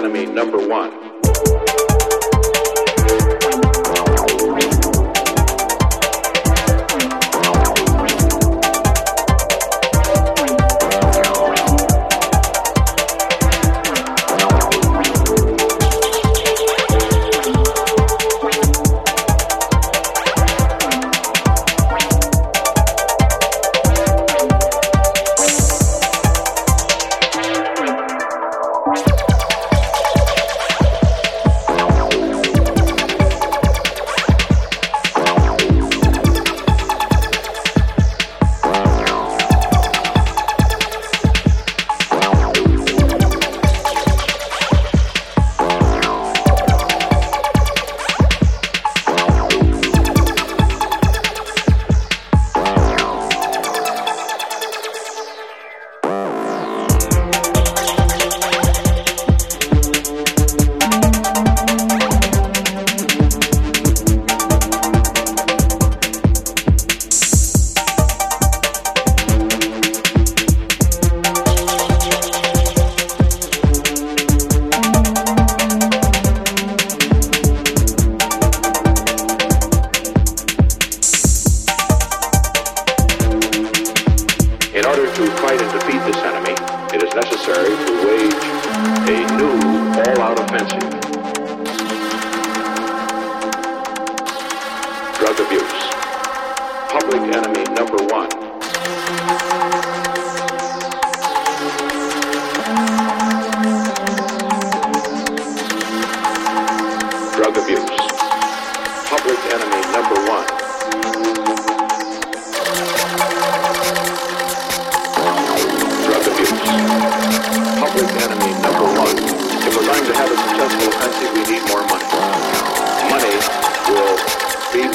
enemy number one.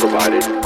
Provided.